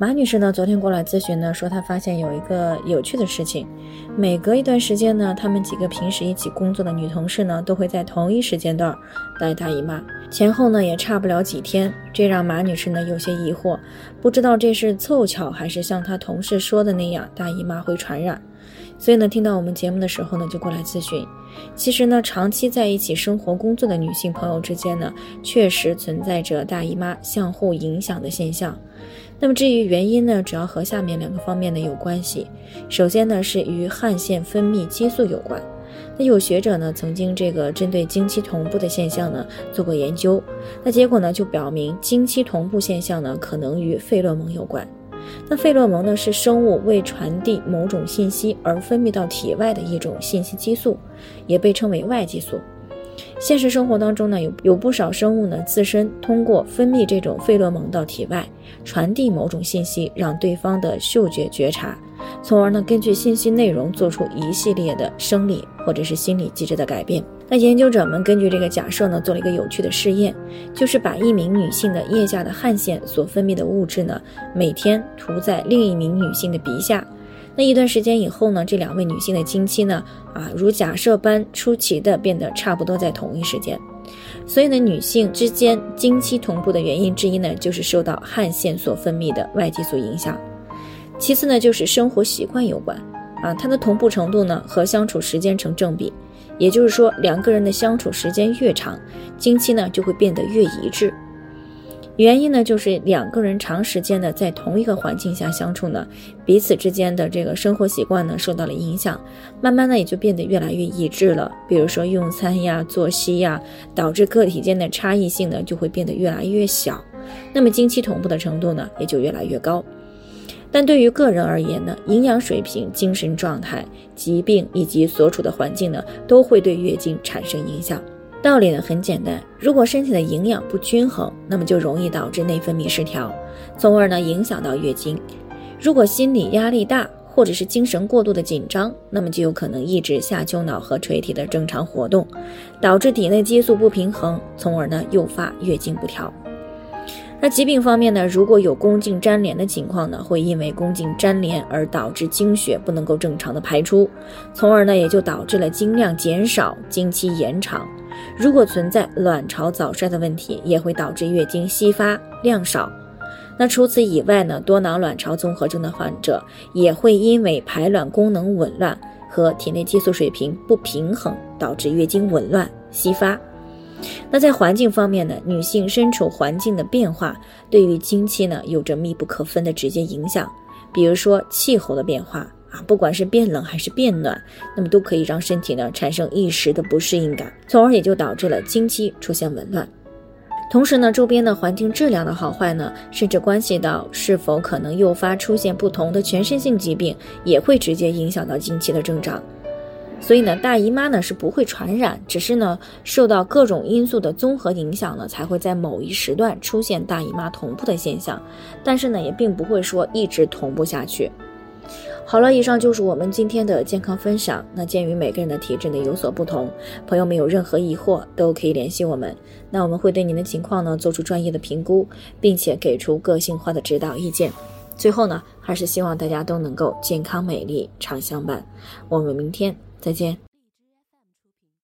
马女士呢，昨天过来咨询呢，说她发现有一个有趣的事情，每隔一段时间呢，她们几个平时一起工作的女同事呢，都会在同一时间段来大姨妈，前后呢也差不了几天，这让马女士呢有些疑惑，不知道这是凑巧还是像她同事说的那样，大姨妈会传染，所以呢，听到我们节目的时候呢，就过来咨询。其实呢，长期在一起生活工作的女性朋友之间呢，确实存在着大姨妈相互影响的现象。那么至于原因呢，主要和下面两个方面呢有关系。首先呢，是与汗腺分泌激素有关。那有学者呢曾经这个针对经期同步的现象呢做过研究，那结果呢就表明经期同步现象呢可能与费洛蒙有关。那费洛蒙呢是生物为传递某种信息而分泌到体外的一种信息激素，也被称为外激素。现实生活当中呢，有有不少生物呢，自身通过分泌这种费洛蒙到体外，传递某种信息，让对方的嗅觉觉察，从而呢，根据信息内容做出一系列的生理或者是心理机制的改变。那研究者们根据这个假设呢，做了一个有趣的试验，就是把一名女性的腋下的汗腺所分泌的物质呢，每天涂在另一名女性的鼻下。那一段时间以后呢，这两位女性的经期呢，啊，如假设般出奇的变得差不多在同一时间。所以呢，女性之间经期同步的原因之一呢，就是受到汗腺所分泌的外激素影响。其次呢，就是生活习惯有关，啊，它的同步程度呢和相处时间成正比，也就是说，两个人的相处时间越长，经期呢就会变得越一致。原因呢，就是两个人长时间的在同一个环境下相处呢，彼此之间的这个生活习惯呢受到了影响，慢慢的也就变得越来越一致了。比如说用餐呀、作息呀，导致个体间的差异性呢就会变得越来越小，那么经期同步的程度呢也就越来越高。但对于个人而言呢，营养水平、精神状态、疾病以及所处的环境呢，都会对月经产生影响。道理呢很简单，如果身体的营养不均衡，那么就容易导致内分泌失调，从而呢影响到月经。如果心理压力大，或者是精神过度的紧张，那么就有可能抑制下丘脑和垂体的正常活动，导致体内激素不平衡，从而呢诱发月经不调。那疾病方面呢，如果有宫颈粘连的情况呢，会因为宫颈粘连而导致经血不能够正常的排出，从而呢也就导致了经量减少、经期延长。如果存在卵巢早衰的问题，也会导致月经稀发量少。那除此以外呢，多囊卵巢综合征的患者也会因为排卵功能紊乱和体内激素水平不平衡，导致月经紊乱稀发。那在环境方面呢，女性身处环境的变化，对于经期呢有着密不可分的直接影响。比如说气候的变化。啊，不管是变冷还是变暖，那么都可以让身体呢产生一时的不适应感，从而也就导致了经期出现紊乱。同时呢，周边的环境质量的好坏呢，甚至关系到是否可能诱发出现不同的全身性疾病，也会直接影响到经期的增长。所以呢，大姨妈呢是不会传染，只是呢受到各种因素的综合影响呢，才会在某一时段出现大姨妈同步的现象。但是呢，也并不会说一直同步下去。好了，以上就是我们今天的健康分享。那鉴于每个人的体质呢有所不同，朋友们有任何疑惑都可以联系我们，那我们会对您的情况呢做出专业的评估，并且给出个性化的指导意见。最后呢，还是希望大家都能够健康美丽常相伴。我们明天再见。